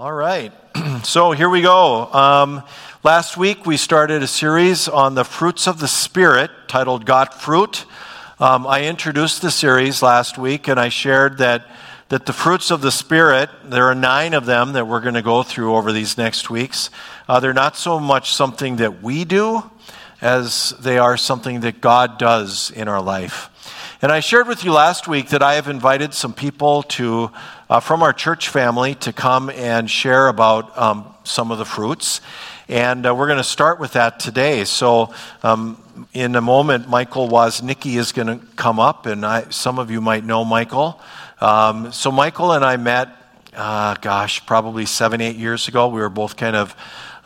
All right. so here we go. Um, last week we started a series on the fruits of the Spirit titled Got Fruit. Um, I introduced the series last week and I shared that, that the fruits of the Spirit, there are nine of them that we're going to go through over these next weeks. Uh, they're not so much something that we do as they are something that God does in our life. And I shared with you last week that I have invited some people to, uh, from our church family to come and share about um, some of the fruits. And uh, we're going to start with that today. So, um, in a moment, Michael Woznicki is going to come up, and I, some of you might know Michael. Um, so, Michael and I met, uh, gosh, probably seven, eight years ago. We were both kind of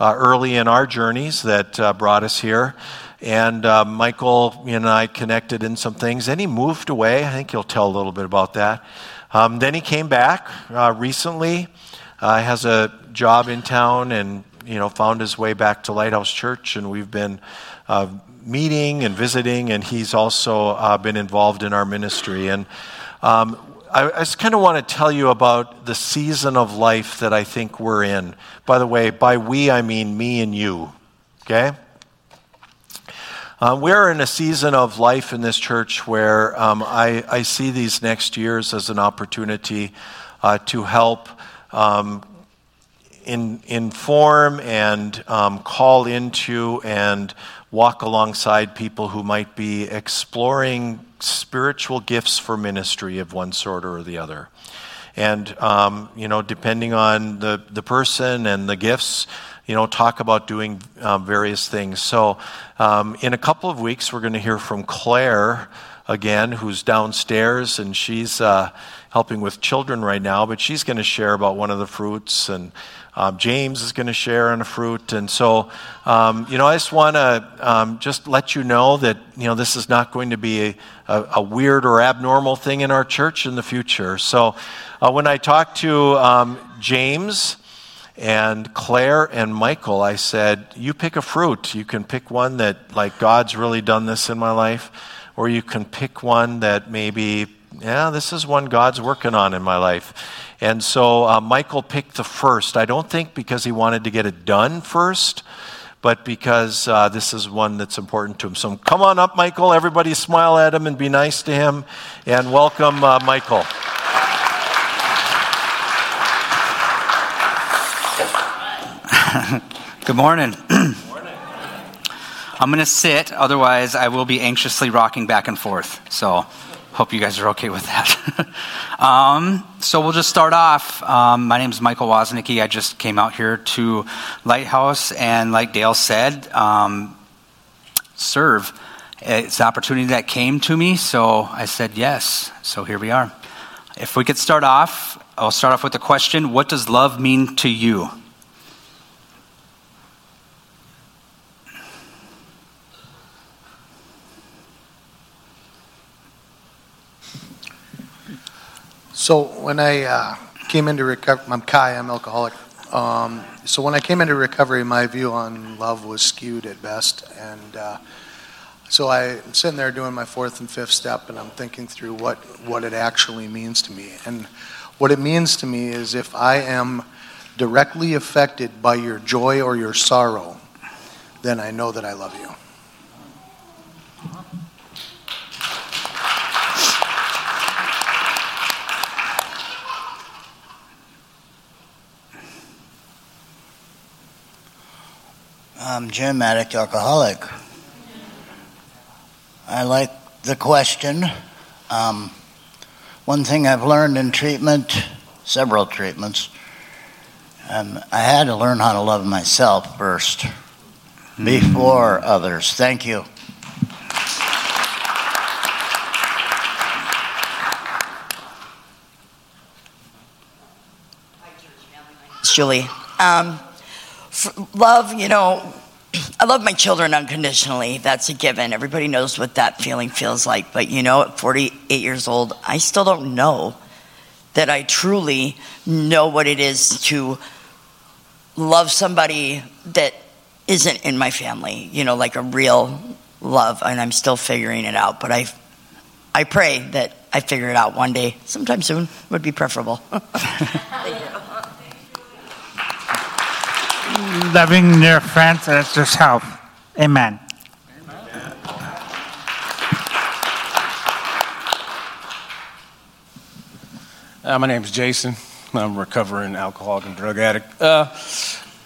uh, early in our journeys that uh, brought us here. And uh, Michael and I connected in some things. Then he moved away. I think he'll tell a little bit about that. Um, then he came back uh, recently. Uh, has a job in town and you know found his way back to Lighthouse Church, and we've been uh, meeting and visiting. And he's also uh, been involved in our ministry. And um, I, I just kind of want to tell you about the season of life that I think we're in. By the way, by we I mean me and you. Okay. Um, we're in a season of life in this church where um, I, I, see these next years as an opportunity uh, to help um, in, inform and um, call into and walk alongside people who might be exploring spiritual gifts for ministry of one sort or the other. And, um, you know, depending on the, the person and the gifts, you know, talk about doing um, various things. So, um, in a couple of weeks, we're going to hear from Claire again, who's downstairs, and she's uh, helping with children right now, but she's going to share about one of the fruits, and um, James is going to share on a fruit. And so, um, you know, I just want to um, just let you know that, you know, this is not going to be a, a, weird or abnormal thing in our church in the future. So, uh, when I talked to um, James, and Claire and Michael, I said, You pick a fruit. You can pick one that, like, God's really done this in my life, or you can pick one that maybe, yeah, this is one God's working on in my life. And so uh, Michael picked the first. I don't think because he wanted to get it done first, but because uh, this is one that's important to him. So come on up, Michael. Everybody smile at him and be nice to him. And welcome, uh, Michael. Good morning. I'm going to sit, otherwise, I will be anxiously rocking back and forth. So, hope you guys are okay with that. um, so, we'll just start off. Um, my name is Michael Woznicki. I just came out here to Lighthouse, and like Dale said, um, serve. It's an opportunity that came to me, so I said yes. So, here we are. If we could start off, I'll start off with the question What does love mean to you? So when I uh, came into recovery, I'm Kai, I'm alcoholic. Um, so when I came into recovery, my view on love was skewed at best, and uh, so I'm sitting there doing my fourth and fifth step, and I'm thinking through what what it actually means to me. And what it means to me is if I am directly affected by your joy or your sorrow, then I know that I love you. I'm Jim, addict alcoholic. I like the question. Um, one thing I've learned in treatment, several treatments, um, I had to learn how to love myself first before others. Thank you. It's Julie. Um, love, you know, I love my children unconditionally. That's a given. Everybody knows what that feeling feels like. But you know, at 48 years old, I still don't know that I truly know what it is to love somebody that isn't in my family, you know, like a real love. And I'm still figuring it out. But I, I pray that I figure it out one day, sometime soon, would be preferable. loving their friends as yourself. Amen. Uh, my name is Jason. I'm a recovering alcoholic and drug addict. Uh,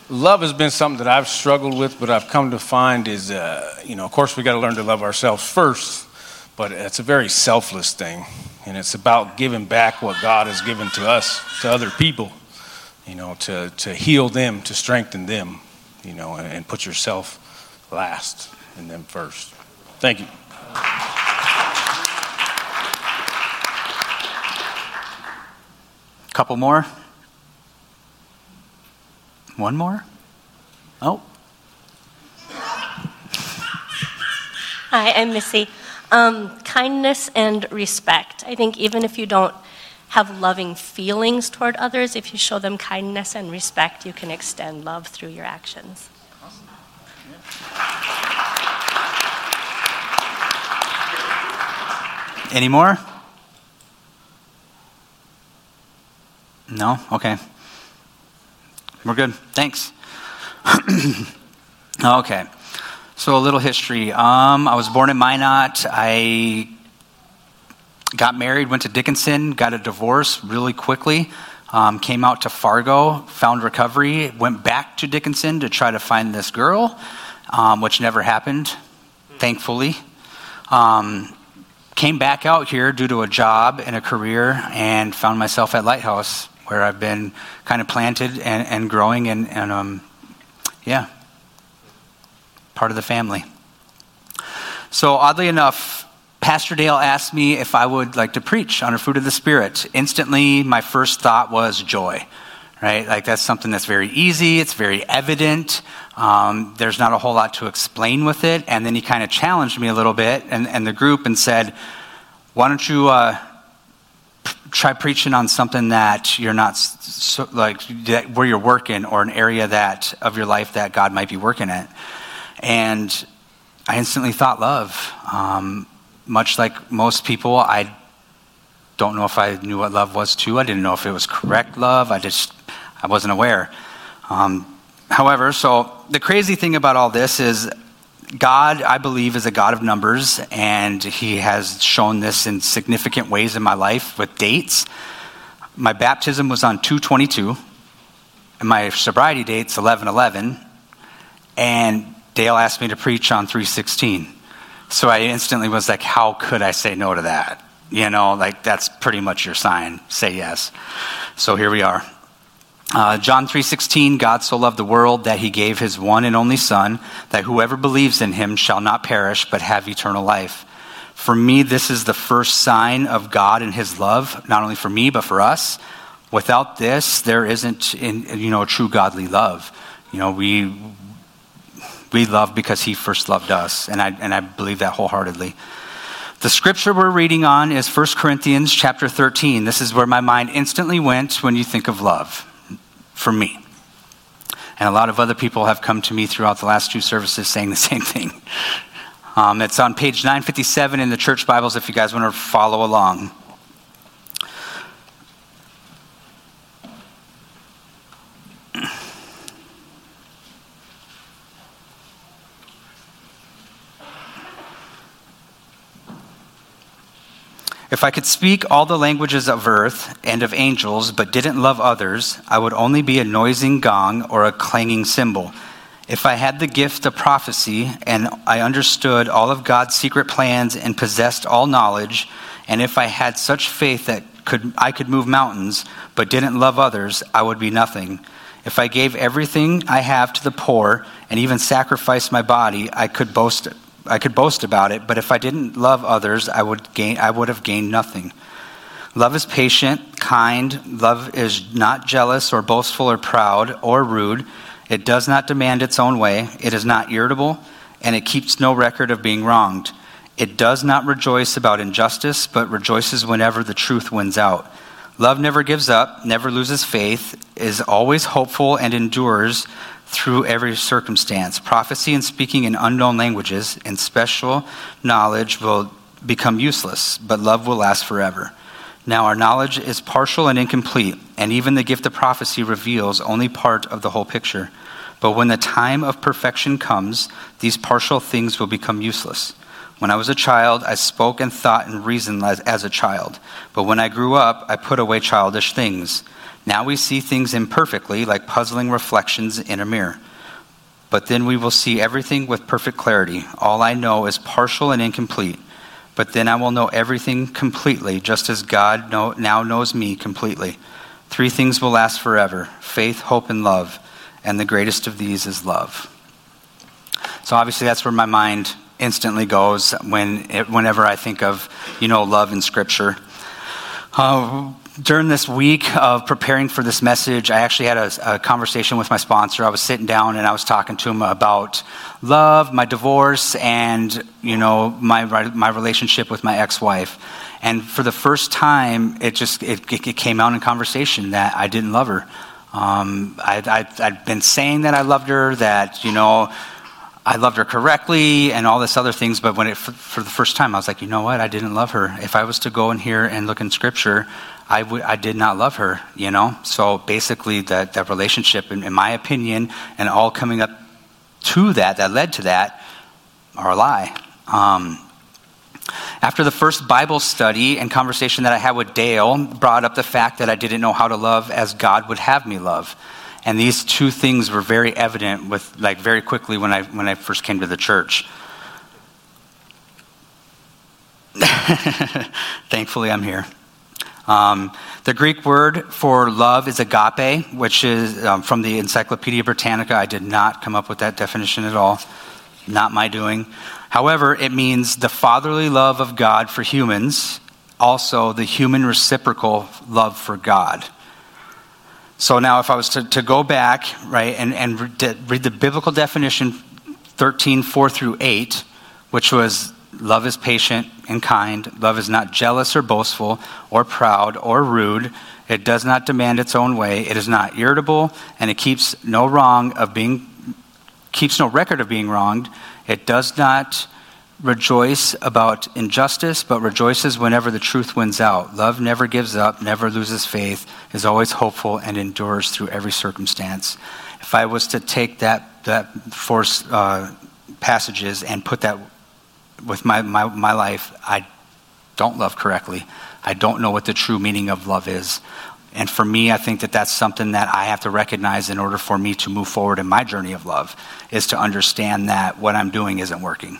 love has been something that I've struggled with, but I've come to find is, uh, you know, of course, we got to learn to love ourselves first, but it's a very selfless thing. And it's about giving back what God has given to us, to other people, you know, to, to heal them, to strengthen them, you know, and, and put yourself last and them first. Thank you. Couple more. One more? Oh. Hi, I'm Missy. Um, kindness and respect. I think even if you don't have loving feelings toward others, if you show them kindness and respect, you can extend love through your actions. Any more? No? Okay. We're good. Thanks. okay. So, a little history. Um, I was born in Minot. I got married, went to Dickinson, got a divorce really quickly, um, came out to Fargo, found recovery, went back to Dickinson to try to find this girl, um, which never happened, thankfully. Um, came back out here due to a job and a career and found myself at Lighthouse where I've been kind of planted and, and growing and, and um, yeah, part of the family. So, oddly enough, Pastor Dale asked me if I would like to preach on a fruit of the Spirit. Instantly, my first thought was joy, right? Like that's something that's very easy, it's very evident. Um, there's not a whole lot to explain with it. And then he kind of challenged me a little bit and, and the group and said, Why don't you uh, try preaching on something that you're not so, like that, where you're working or an area that of your life that God might be working at. And I instantly thought love. Um, much like most people, I don't know if I knew what love was too. I didn't know if it was correct love. I just I wasn't aware. Um, however, so the crazy thing about all this is God, I believe, is a God of numbers, and He has shown this in significant ways in my life with dates. My baptism was on 222, and my sobriety date's 1111, and Dale asked me to preach on 316. So I instantly was like, how could I say no to that? You know, like that's pretty much your sign. Say yes. So here we are. Uh, John 3:16 God so loved the world that he gave his one and only son that whoever believes in him shall not perish but have eternal life. For me this is the first sign of God and his love not only for me but for us. Without this there isn't in, you know true godly love. You know we we love because he first loved us and I and I believe that wholeheartedly. The scripture we're reading on is 1 Corinthians chapter 13. This is where my mind instantly went when you think of love for me. And a lot of other people have come to me throughout the last two services saying the same thing. Um, it's on page 957 in the church Bibles if you guys want to follow along. If I could speak all the languages of earth and of angels, but didn't love others, I would only be a noising gong or a clanging cymbal. If I had the gift of prophecy and I understood all of God's secret plans and possessed all knowledge, and if I had such faith that could, I could move mountains, but didn't love others, I would be nothing. If I gave everything I have to the poor and even sacrificed my body, I could boast I could boast about it, but if I didn't love others, I would gain I would have gained nothing. Love is patient, kind. Love is not jealous or boastful or proud or rude. It does not demand its own way. It is not irritable, and it keeps no record of being wronged. It does not rejoice about injustice, but rejoices whenever the truth wins out. Love never gives up, never loses faith, is always hopeful, and endures through every circumstance. Prophecy and speaking in unknown languages and special knowledge will become useless, but love will last forever. Now, our knowledge is partial and incomplete, and even the gift of prophecy reveals only part of the whole picture. But when the time of perfection comes, these partial things will become useless. When I was a child, I spoke and thought and reasoned as, as, a child. But when I grew up, I put away childish things. Now we see things imperfectly, like puzzling reflections in a mirror. But then we will see everything with perfect clarity. All I know is partial and incomplete. But then I will know everything completely, just as God know, now knows me completely. Three things will last forever faith, hope, and love. And the greatest of these is love. So obviously, that's where my mind instantly goes when it, whenever I think of, you know, love in Scripture. Uh, during this week of preparing for this message, I actually had a, a, conversation with my sponsor. I was sitting down and I was talking to him about love, my divorce, and you know my my relationship with my ex-wife. And for the first time, it just it, it came out in conversation that I didn't love her. Um, I, I, I'd been saying that I loved her, that you know I loved her correctly and all this other things, but when it, for, for, the first time, I was like, you know what? I didn't love her. If I was to go in here and look in scripture, I, w- I did not love her, you know? So basically, that, that relationship, in, in my opinion, and all coming up to that, that led to that, are a lie. Um, after the first Bible study and conversation that I had with Dale, brought up the fact that I didn't know how to love as God would have me love. And these two things were very evident with like very quickly when I when I first came to the church. Thankfully, I'm here. Um, the Greek word for love is agape, which is um, from the Encyclopedia Britannica. I did not come up with that definition at all, not my doing. However, it means the fatherly love of God for humans, also the human reciprocal love for God. So now, if I was to, to go back, right, and, and read the biblical definition 13, 4 through 8, which was love is patient and kind, love is not jealous or boastful or proud or rude, it does not demand its own way, it is not irritable, and it keeps no wrong of being keeps no record of being wronged, it does not rejoice about injustice, but rejoices whenever the truth wins out. Love never gives up, never loses faith, is always hopeful, and endures through every circumstance. If I was to take that, that four uh, passages and put that with my, my, my life, I don't love correctly. I don't know what the true meaning of love is. And for me, I think that that's something that I have to recognize in order for me to move forward in my journey of love, is to understand that what I'm doing isn't working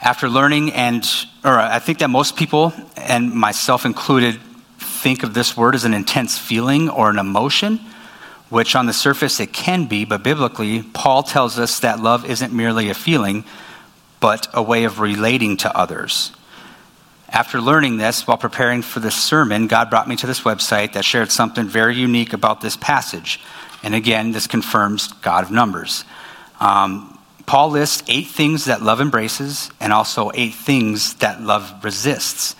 after learning, and, or I think that most people, and myself included, think of this word as an intense feeling or an emotion, which on the surface it can be, but biblically, Paul tells us that love isn't merely a feeling, but a way of relating to others. After learning this while preparing for this sermon, God brought me to this website that shared something very unique about this passage. And again, this confirms God of numbers. Um, Paul lists eight things that love embraces and also eight things that love resists.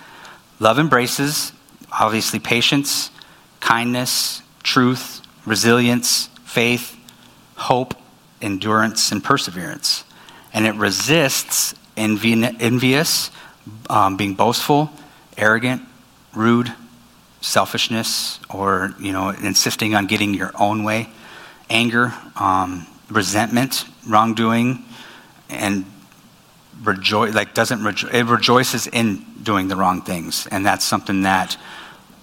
Love embraces, obviously, patience, kindness, truth, resilience, faith, hope, endurance, and perseverance. And it resists envi- envious, um, being boastful, arrogant, rude, selfishness, or you know, insisting on getting your own way, anger, um, resentment, wrongdoing, and rejoice like doesn't rejo- it rejoices in doing the wrong things, and that's something that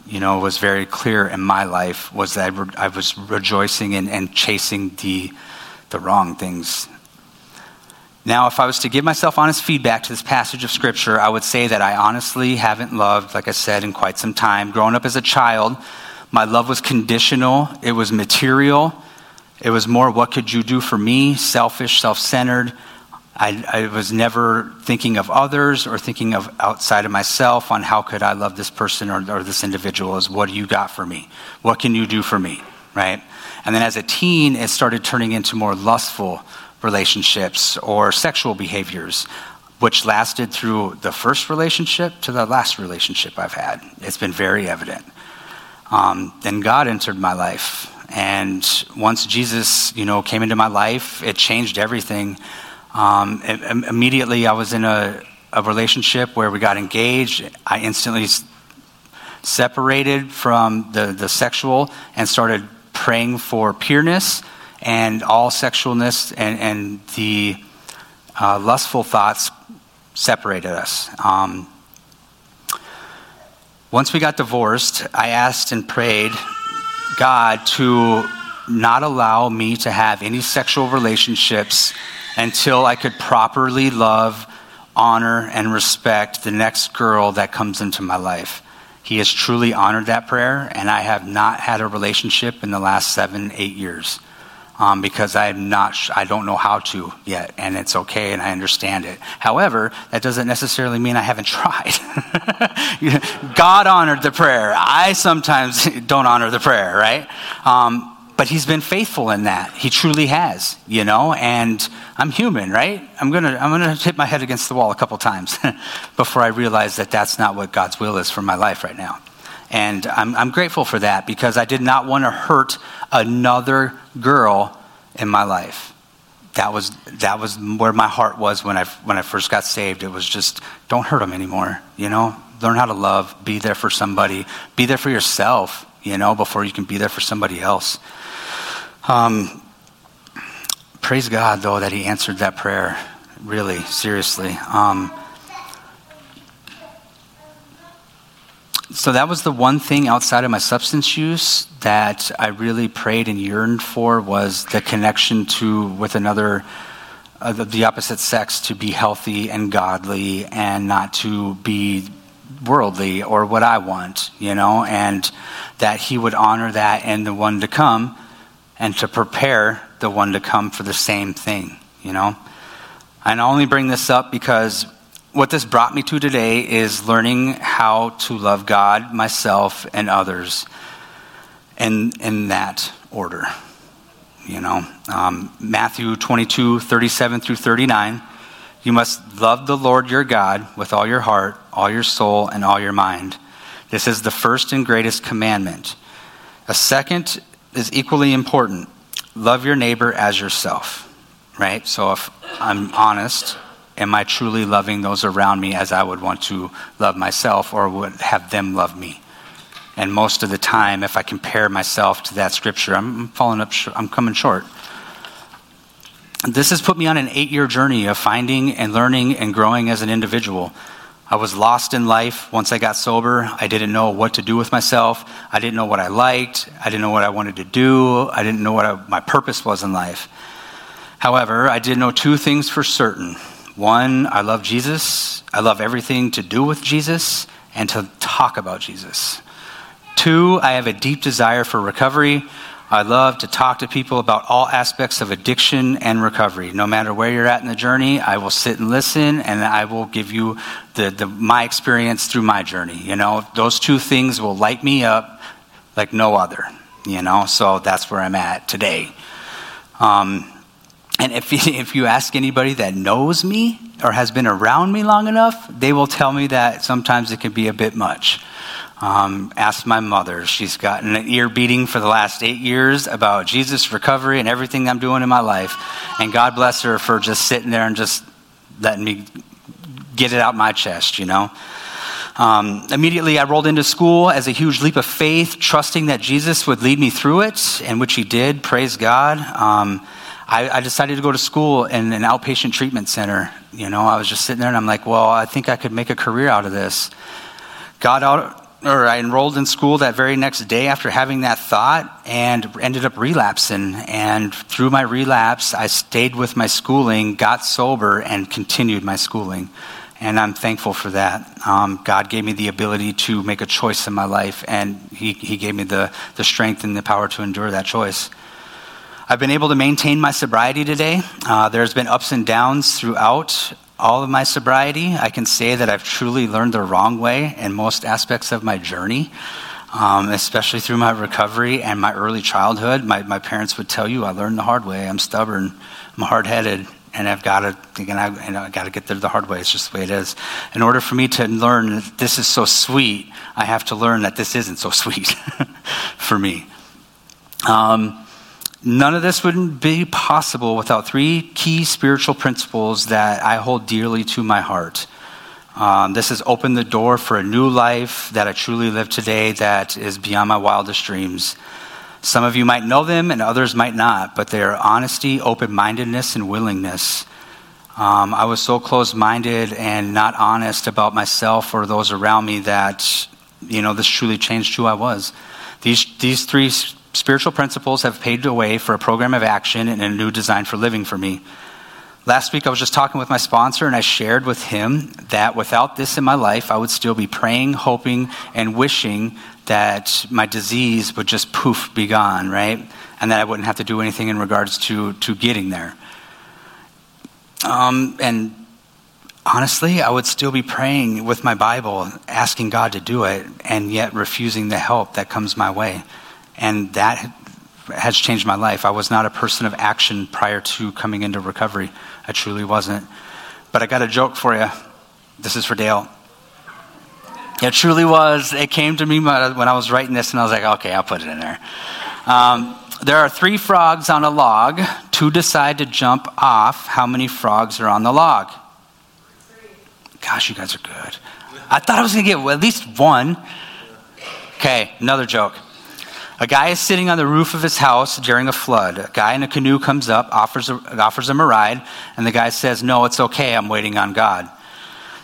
you know was very clear in my life was that I, re- I was rejoicing in, and chasing the the wrong things. Now, if I was to give myself honest feedback to this passage of Scripture, I would say that I honestly haven't loved, like I said, in quite some time. Growing up as a child, my love was conditional, it was material, it was more, what could you do for me? Selfish, self centered. I, I, was never thinking of others or thinking of outside of myself on how could I love this person or, or this individual is what do you got for me? What can you do for me? Right? And then as a teen, it started turning into more lustful relationships or sexual behaviors, which lasted through the first relationship to the last relationship I've had. It's been very evident. Um, then God entered my life and once Jesus, you know, came into my life, it changed everything. Um, immediately, I was in a, a, relationship where we got engaged. I instantly separated from the, the sexual and started praying for pureness and all sexualness and, and the uh, lustful thoughts separated us. Um, once we got divorced, I asked and prayed God to not allow me to have any sexual relationships until I could properly love, honor, and respect the next girl that comes into my life. He has truly honored that prayer, and I have not had a relationship in the last seven, eight years. Um, because I'm not, I don't know how to yet, and it's okay, and I understand it. However, that doesn't necessarily mean I haven't tried. God honored the prayer. I sometimes don't honor the prayer, right? Um, but he's been faithful in that. He truly has, you know, and I'm human, right? I'm to I'm to hit my head against the wall a couple times before I realize that that's not what God's will is for my life right now. And I'm, I'm grateful for that because I did not want to hurt another girl in my life. That was, that was where my heart was when I, when I first got saved. It was just, don't hurt them anymore, you know? Learn how to love, be there for somebody, be there for yourself, you know, before you can be there for somebody else. Um, praise God, though, that He answered that prayer, really, seriously. Um, so that was the one thing outside of my substance use that I really prayed and yearned for was the connection to with another uh, the, the opposite sex to be healthy and godly and not to be worldly or what I want, you know, and that he would honor that and the one to come and to prepare the one to come for the same thing, you know? And I only bring this up because what this brought me to today is learning how to love God, myself, and others in, in that order. You know, um, Matthew 22, 37 through 39. You must love the Lord your God with all your heart, all your soul, and all your mind. This is the first and greatest commandment. A second is equally important love your neighbor as yourself, right? So if I'm honest, am I truly loving those around me as I would want to love myself or would have them love me? And most of the time, if I compare myself to that scripture, I'm falling up, I'm coming short. This has put me on an eight year journey of finding and learning and growing as an individual. I was lost in life once I got sober. I didn't know what to do with myself. I didn't know what I liked. I didn't know what I wanted to do. I didn't know what I, my purpose was in life. However, I did know two things for certain. One, I love Jesus. I love everything to do with Jesus and to talk about Jesus. Two, I have a deep desire for recovery. I love to talk to people about all aspects of addiction and recovery. No matter where you're at in the journey, I will sit and listen and I will give you the, the, my experience through my journey. You know, those two things will light me up like no other, you know, so that's where I'm at today. Um, and if, if you ask anybody that knows me or has been around me long enough, they will tell me that sometimes it can be a bit much. Um, ask my mother. She's gotten an ear beating for the last eight years about Jesus' recovery and everything I'm doing in my life. And God bless her for just sitting there and just letting me get it out my chest, you know. Um, immediately, I rolled into school as a huge leap of faith, trusting that Jesus would lead me through it, and which He did. Praise God. Um, I, I, decided to go to school in an outpatient treatment center. You know, I was just sitting there, and I'm like, well, I think I could make a career out of this. God out, or I enrolled in school that very next day after having that thought and ended up relapsing. And through my relapse, I stayed with my schooling, got sober, and continued my schooling. And I'm thankful for that. Um, God gave me the ability to make a choice in my life, and He, he gave me the, the strength and the power to endure that choice. I've been able to maintain my sobriety today. Uh, there's been ups and downs throughout all of my sobriety, I can say that I've truly learned the wrong way in most aspects of my journey, um, especially through my recovery and my early childhood. My, my parents would tell you I learned the hard way. I'm stubborn, I'm hard headed, and I've got to, and I, and I got to get there the hard way. It's just the way it is. In order for me to learn that this is so sweet, I have to learn that this isn't so sweet for me. Um, None of this wouldn't be possible without three key spiritual principles that I hold dearly to my heart. Um, this has opened the door for a new life that I truly live today that is beyond my wildest dreams. Some of you might know them and others might not, but they are honesty, open mindedness, and willingness. Um, I was so close minded and not honest about myself or those around me that, you know, this truly changed who I was. These, these three spiritual principles have paved the way for a program of action and a new design for living for me. Last week, I was just talking with my sponsor, and I shared with him that without this in my life, I would still be praying, hoping, and wishing that my disease would just poof be gone, right? And that I wouldn't have to do anything in regards to, to getting there. Um, and honestly, I would still be praying with my Bible, asking God to do it, and yet refusing the help that comes my way. And that has changed my life. I was not a person of action prior to coming into recovery. I truly wasn't. But I got a joke for you. This is for Dale. It truly was. It came to me when I was writing this, and I was like, okay, I'll put it in there. Um, there are three frogs on a log. Two decide to jump off. How many frogs are on the log? Gosh, you guys are good. I thought I was going to get at least one. Okay, another joke. A guy is sitting on the roof of his house during a flood. A guy in a canoe comes up, offers, a, offers him a ride, and the guy says, No, it's okay, I'm waiting on God.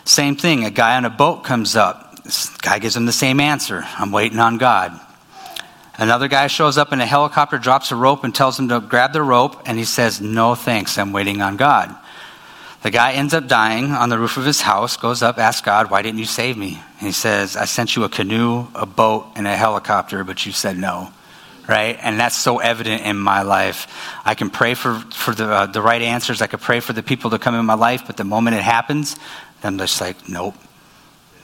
Same thing, a guy on a boat comes up. This guy gives him the same answer I'm waiting on God. Another guy shows up in a helicopter, drops a rope, and tells him to grab the rope, and he says, No thanks, I'm waiting on God. The guy ends up dying on the roof of his house, goes up, asks God, Why didn't you save me? And he says, I sent you a canoe, a boat, and a helicopter, but you said no. Right? And that's so evident in my life. I can pray for, for the, uh, the right answers. I can pray for the people to come in my life, but the moment it happens, then I'm just like, nope.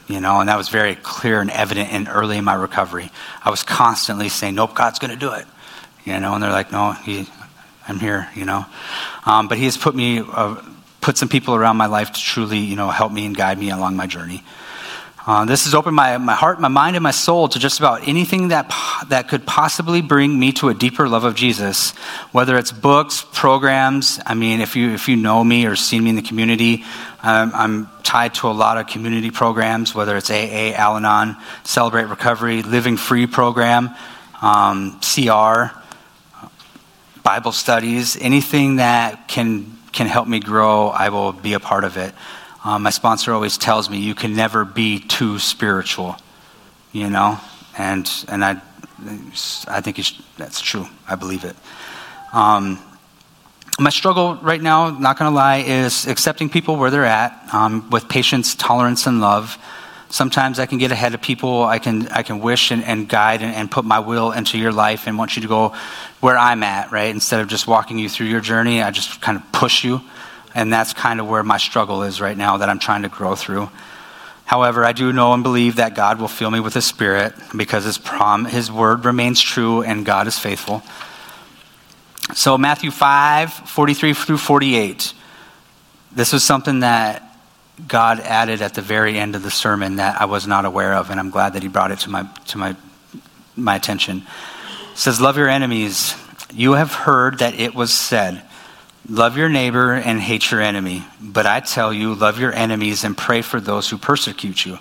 You know, and that was very clear and evident in early in my recovery. I was constantly saying, nope, God's going to do it. You know, and they're like, no, he, I'm here, you know. Um, but he has put me. Uh, put some people around my life to truly, you know, help me and guide me along my journey. Uh, this has opened my, my heart, my mind, and my soul to just about anything that, that could possibly bring me to a deeper love of Jesus. Whether it's books, programs. I mean, if you, if you know me or seen me in the community, um, I'm tied to a lot of community programs, whether it's AA, Al Anon, Celebrate Recovery, Living Free program, um, CR, Bible studies, anything that can can help me grow, I will be a part of it. Um, my sponsor always tells me you can never be too spiritual, you know, and and I I think that's true. I believe it. Um, my struggle right now, not going to lie, is accepting people where they're at um, with patience, tolerance, and love. Sometimes I can get ahead of people. I can, I can wish and, and guide and, and, put my will into your life and want you to go where I'm at, right? Instead of just walking you through your journey, I just kind of push you. And that's kind of where my struggle is right now that I'm trying to grow through. However, I do know and believe that God will fill me with His Spirit because His, prom, His word remains true and God is faithful. So, Matthew 5 43 through 48. This was something that God added at the very end of the sermon that I was not aware of, and I'm glad that He brought it to my, to my, my attention. It says, Love your enemies. You have heard that it was said, Love your neighbor and hate your enemy. But I tell you, love your enemies and pray for those who persecute you,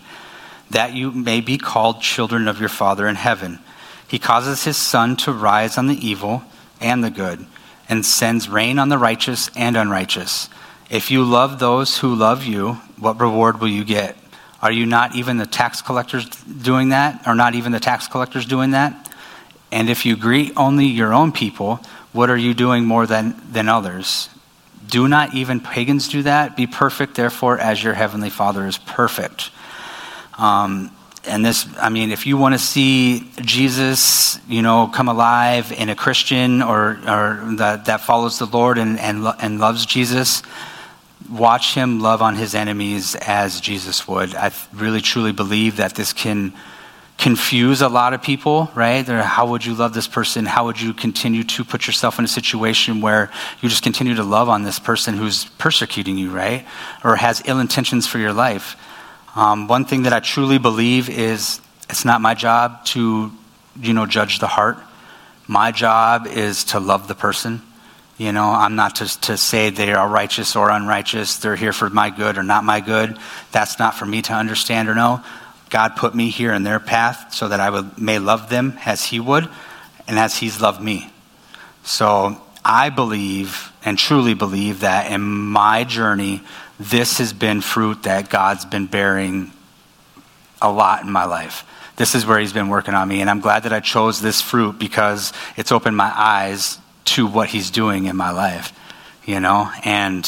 that you may be called children of your Father in heaven. He causes his sun to rise on the evil and the good, and sends rain on the righteous and unrighteous. If you love those who love you, what reward will you get? Are you not even the tax collectors doing that? Or not even the tax collectors doing that? And if you greet only your own people, what are you doing more than, than others? Do not even pagans do that? Be perfect, therefore, as your heavenly Father is perfect. Um, and this, I mean, if you want to see Jesus, you know, come alive in a Christian or, or that, that follows the Lord and, and, and loves Jesus, watch him love on his enemies as Jesus would. I really truly believe that this can confuse a lot of people, right? They're, how would you love this person? How would you continue to put yourself in a situation where you just continue to love on this person who's persecuting you, right? Or has ill intentions for your life? Um, one thing that I truly believe is it's not my job to, you know, judge the heart. My job is to love the person you know, I'm not to, to say they are righteous or unrighteous. They're here for my good or not my good. That's not for me to understand or know. God put me here in their path so that I would, may love them as He would. and as He's loved me. So I believe and truly believe that in my journey, this has been fruit that God's been bearing a lot in my life. This is where He's been working on me, and I'm glad that I chose this fruit because it's opened my eyes to what He's doing in my life, you know? And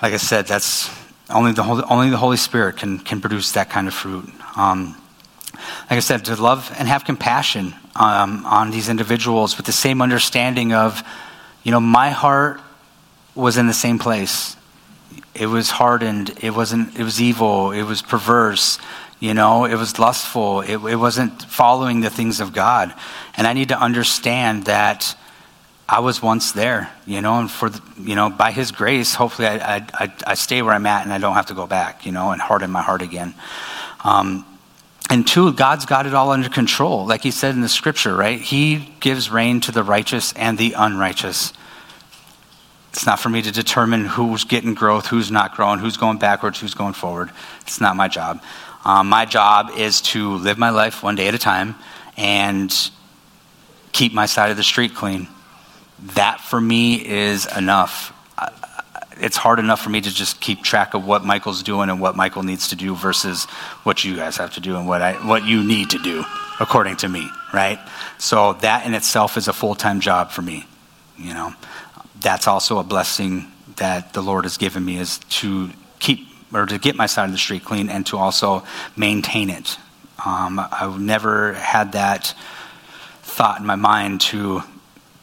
like I said, that's only the Holy, only the Holy Spirit can, can produce that kind of fruit. Um, like I said, to love and have compassion um, on these individuals with the same understanding of, you know, my heart was in the same place. It was hardened. It wasn't. It was evil. It was perverse. You know, it was lustful. It, it wasn't following the things of God. And I need to understand that I was once there. You know, and for the, you know, by His grace, hopefully, I, I, I stay where I'm at and I don't have to go back. You know, and harden my heart again. Um, and two, God's got it all under control. Like he said in the scripture, right? He gives rain to the righteous and the unrighteous. It's not for me to determine who's getting growth, who's not growing, who's going backwards, who's going forward. It's not my job. Um, my job is to live my life one day at a time and keep my side of the street clean. That for me is enough. It's hard enough for me to just keep track of what Michael's doing and what Michael needs to do versus what you guys have to do and what I what you need to do according to me, right? So that in itself is a full-time job for me, you know that's also a blessing that the Lord has given me is to keep or to get my side of the street clean and to also maintain it. Um, I've never had that thought in my mind to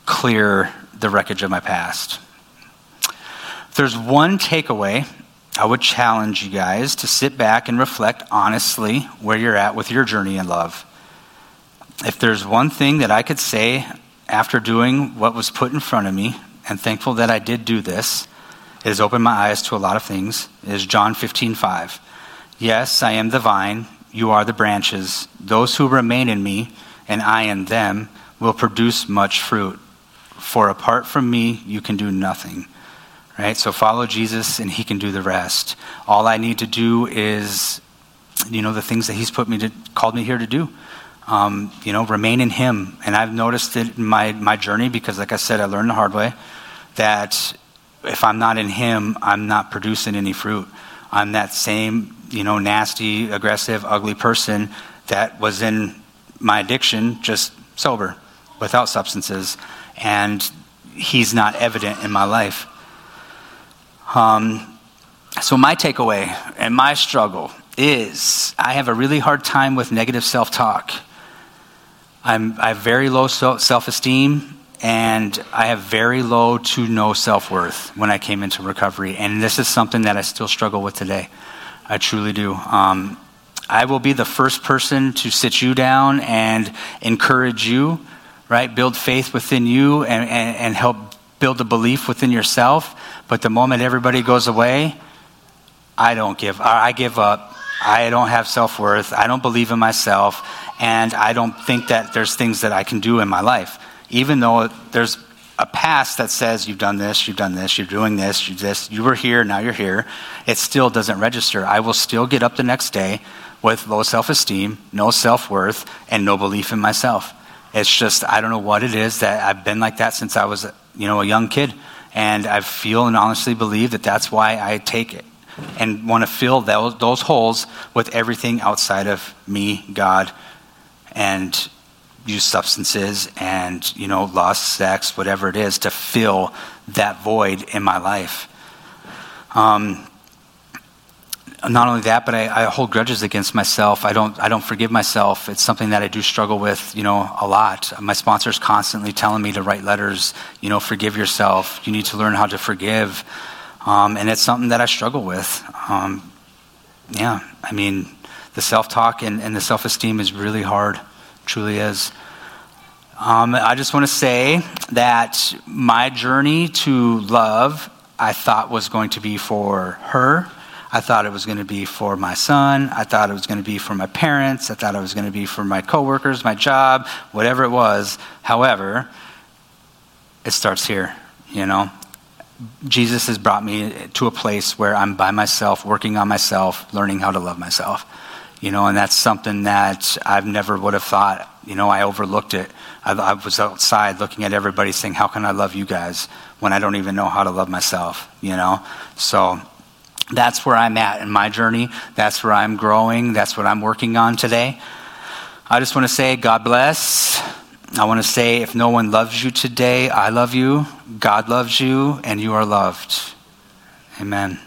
clear the wreckage of my past. If there's one takeaway, I would challenge you guys to sit back and reflect honestly where you're at with your journey in love. If there's one thing that I could say after doing what was put in front of me, and thankful that I did do this. It has opened my eyes to a lot of things. It is John 15, 5. Yes, I am the vine, you are the branches. Those who remain in me, and I in them, will produce much fruit. For apart from me, you can do nothing. Right? So follow Jesus, and he can do the rest. All I need to do is, you know, the things that he's put me to, called me here to do um, you know, remain in Him. And I've noticed it in my, my journey because, like I said, I learned the hard way that if I'm not in Him, I'm not producing any fruit. I'm that same, you know, nasty, aggressive, ugly person that was in my addiction, just sober, without substances. And He's not evident in my life. Um, so, my takeaway and my struggle is I have a really hard time with negative self talk. I'm, I have very low self esteem and I have very low to no self worth when I came into recovery. And this is something that I still struggle with today. I truly do. Um, I will be the first person to sit you down and encourage you, right? Build faith within you and, and, and help build a belief within yourself. But the moment everybody goes away, I don't give. I give up. I don't have self worth. I don't believe in myself and I don't think that there's things that I can do in my life. Even though there's a past that says you've done this, you've done this, you're doing this, you this, you were here, now you're here, it still doesn't register. I will still get up the next day with low self esteem, no self worth, and no belief in myself. It's just, I don't know what it is that I've been like that since I was, you know, a young kid. And I feel and honestly believe that that's why I take it and want to fill those, holes with everything outside of me, God, and use substances and you know lust sex whatever it is to fill that void in my life um, not only that but I, I, hold grudges against myself. I don't i don't forgive myself. It's something that i do struggle with you know a lot. My sponsor's constantly telling me to write letters you know forgive yourself. You need to learn how to forgive. Um, and it's something that i struggle with. Um, yeah i mean the self talk and, and the self esteem is really hard, truly is. Um, I just want to say that my journey to love, I thought was going to be for her. I thought it was going to be for my son. I thought it was going to be for my parents. I thought it was going to be for my coworkers, my job, whatever it was. However, it starts here, you know. Jesus has brought me to a place where I'm by myself, working on myself, learning how to love myself You know, and that's something that I've never would have thought. You know, I overlooked it. I, I was outside looking at everybody saying, How can I love you guys when I don't even know how to love myself? You know? So that's where I'm at in my journey. That's where I'm growing. That's what I'm working on today. I just want to say, God bless. I want to say, if no one loves you today, I love you. God loves you, and you are loved. Amen.